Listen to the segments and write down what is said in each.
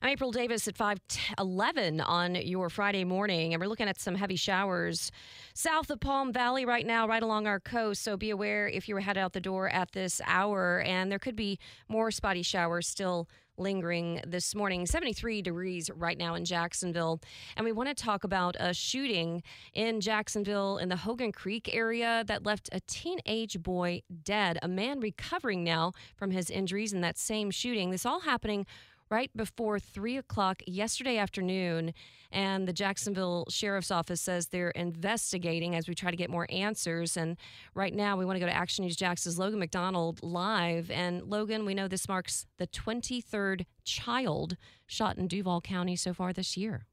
I'm April Davis at 511 on your Friday morning, and we're looking at some heavy showers south of Palm Valley right now, right along our coast. So be aware if you're headed out the door at this hour, and there could be more spotty showers still lingering this morning. 73 degrees right now in Jacksonville. And we want to talk about a shooting in Jacksonville in the Hogan Creek area that left a teenage boy dead. A man recovering now from his injuries in that same shooting. This all happening right before 3 o'clock yesterday afternoon. And the Jacksonville Sheriff's Office says they're investigating as we try to get more answers. And right now, we want to go to Action News Jax's Logan MacDonald live. And Logan, we know this marks the 23rd child shot in Duval County so far this year.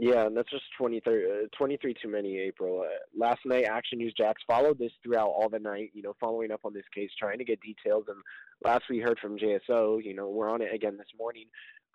Yeah, and that's just 23, uh, 23 too many, April. Uh, last night, Action News Jax followed this throughout all the night, you know, following up on this case, trying to get details. And last we heard from JSO, you know, we're on it again this morning.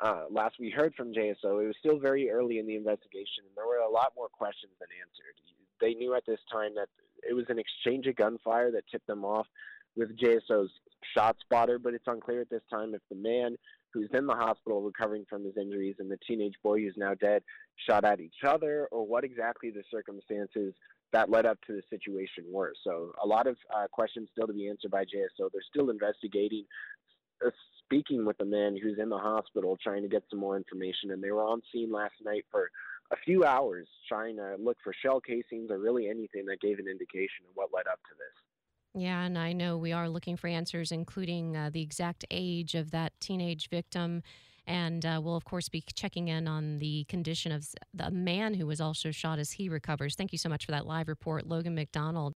Uh, last we heard from JSO, it was still very early in the investigation, and there were a lot more questions than answered. They knew at this time that it was an exchange of gunfire that tipped them off with JSO's ShotSpotter, but it's unclear at this time if the man who's in the hospital recovering from his injuries and the teenage boy who's now dead shot at each other or what exactly the circumstances that led up to the situation were. So a lot of uh, questions still to be answered by JSO. They're still investigating, uh, speaking with the man who's in the hospital, trying to get some more information. And they were on scene last night for a few hours trying to look for shell casings or really anything that gave an indication of what led up to this. Yeah, and I know we are looking for answers, including uh, the exact age of that teenage victim. And uh, we'll, of course, be checking in on the condition of the man who was also shot as he recovers. Thank you so much for that live report, Logan MacDonald.